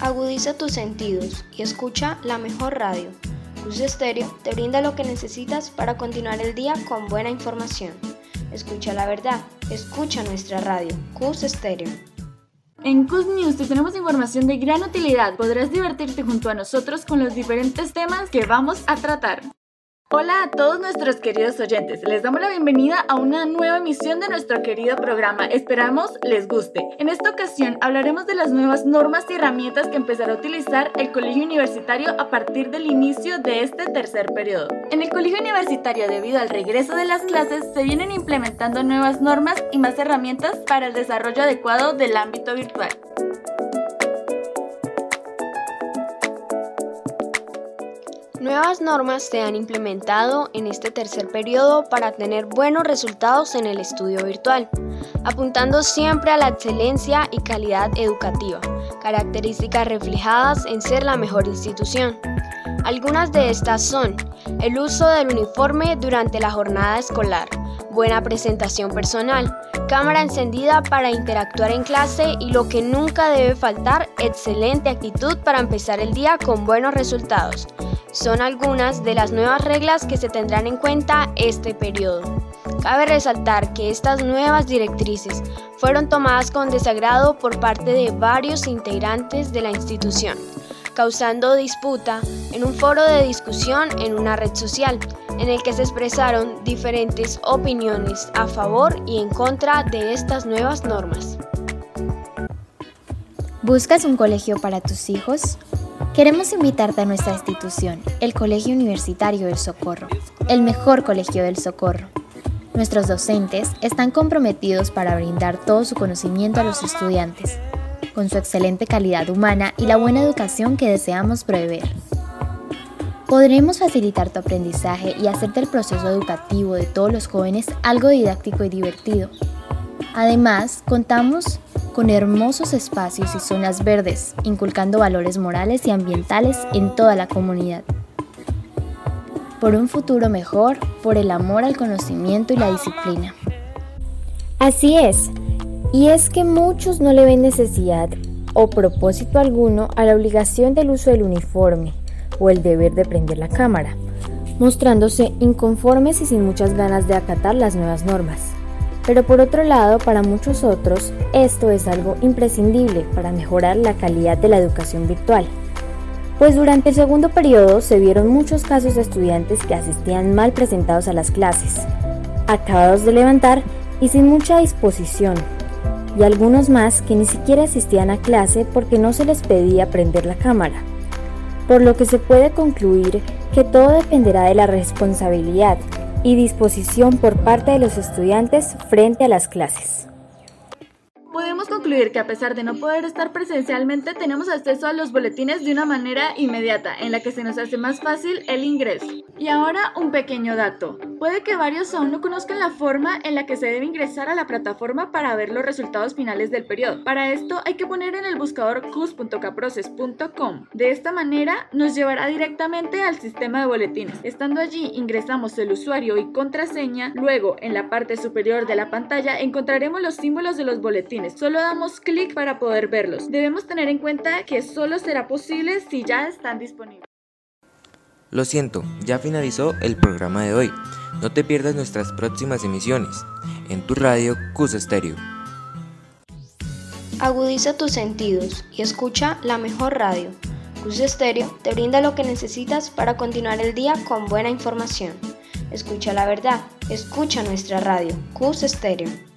Agudiza tus sentidos y escucha la mejor radio. Cus Estéreo te brinda lo que necesitas para continuar el día con buena información. Escucha la verdad, escucha nuestra radio, Cus Estéreo. En Cus News te tenemos información de gran utilidad. Podrás divertirte junto a nosotros con los diferentes temas que vamos a tratar. Hola a todos nuestros queridos oyentes, les damos la bienvenida a una nueva emisión de nuestro querido programa, esperamos les guste. En esta ocasión hablaremos de las nuevas normas y herramientas que empezará a utilizar el Colegio Universitario a partir del inicio de este tercer periodo. En el Colegio Universitario, debido al regreso de las clases, se vienen implementando nuevas normas y más herramientas para el desarrollo adecuado del ámbito virtual. Nuevas normas se han implementado en este tercer periodo para tener buenos resultados en el estudio virtual, apuntando siempre a la excelencia y calidad educativa, características reflejadas en ser la mejor institución. Algunas de estas son el uso del uniforme durante la jornada escolar, buena presentación personal, cámara encendida para interactuar en clase y lo que nunca debe faltar, excelente actitud para empezar el día con buenos resultados. Son algunas de las nuevas reglas que se tendrán en cuenta este periodo. Cabe resaltar que estas nuevas directrices fueron tomadas con desagrado por parte de varios integrantes de la institución, causando disputa en un foro de discusión en una red social, en el que se expresaron diferentes opiniones a favor y en contra de estas nuevas normas. ¿Buscas un colegio para tus hijos? Queremos invitarte a nuestra institución, el Colegio Universitario del Socorro, el mejor colegio del Socorro. Nuestros docentes están comprometidos para brindar todo su conocimiento a los estudiantes, con su excelente calidad humana y la buena educación que deseamos proveer. Podremos facilitar tu aprendizaje y hacerte el proceso educativo de todos los jóvenes algo didáctico y divertido. Además, contamos con hermosos espacios y zonas verdes, inculcando valores morales y ambientales en toda la comunidad. Por un futuro mejor, por el amor al conocimiento y la disciplina. Así es, y es que muchos no le ven necesidad o propósito alguno a la obligación del uso del uniforme o el deber de prender la cámara, mostrándose inconformes y sin muchas ganas de acatar las nuevas normas. Pero por otro lado, para muchos otros, esto es algo imprescindible para mejorar la calidad de la educación virtual. Pues durante el segundo periodo se vieron muchos casos de estudiantes que asistían mal presentados a las clases, acabados de levantar y sin mucha disposición, y algunos más que ni siquiera asistían a clase porque no se les pedía prender la cámara. Por lo que se puede concluir que todo dependerá de la responsabilidad y disposición por parte de los estudiantes frente a las clases. Concluir que a pesar de no poder estar presencialmente, tenemos acceso a los boletines de una manera inmediata, en la que se nos hace más fácil el ingreso. Y ahora un pequeño dato. Puede que varios aún no conozcan la forma en la que se debe ingresar a la plataforma para ver los resultados finales del periodo. Para esto hay que poner en el buscador cus.caproces.com. De esta manera nos llevará directamente al sistema de boletines. Estando allí ingresamos el usuario y contraseña, luego en la parte superior de la pantalla encontraremos los símbolos de los boletines. Solo damos clic para poder verlos. Debemos tener en cuenta que solo será posible si ya están disponibles. Lo siento, ya finalizó el programa de hoy. No te pierdas nuestras próximas emisiones en tu radio Cus Estéreo. Agudiza tus sentidos y escucha la mejor radio. Cus Estéreo te brinda lo que necesitas para continuar el día con buena información. Escucha la verdad, escucha nuestra radio, Cus Estéreo.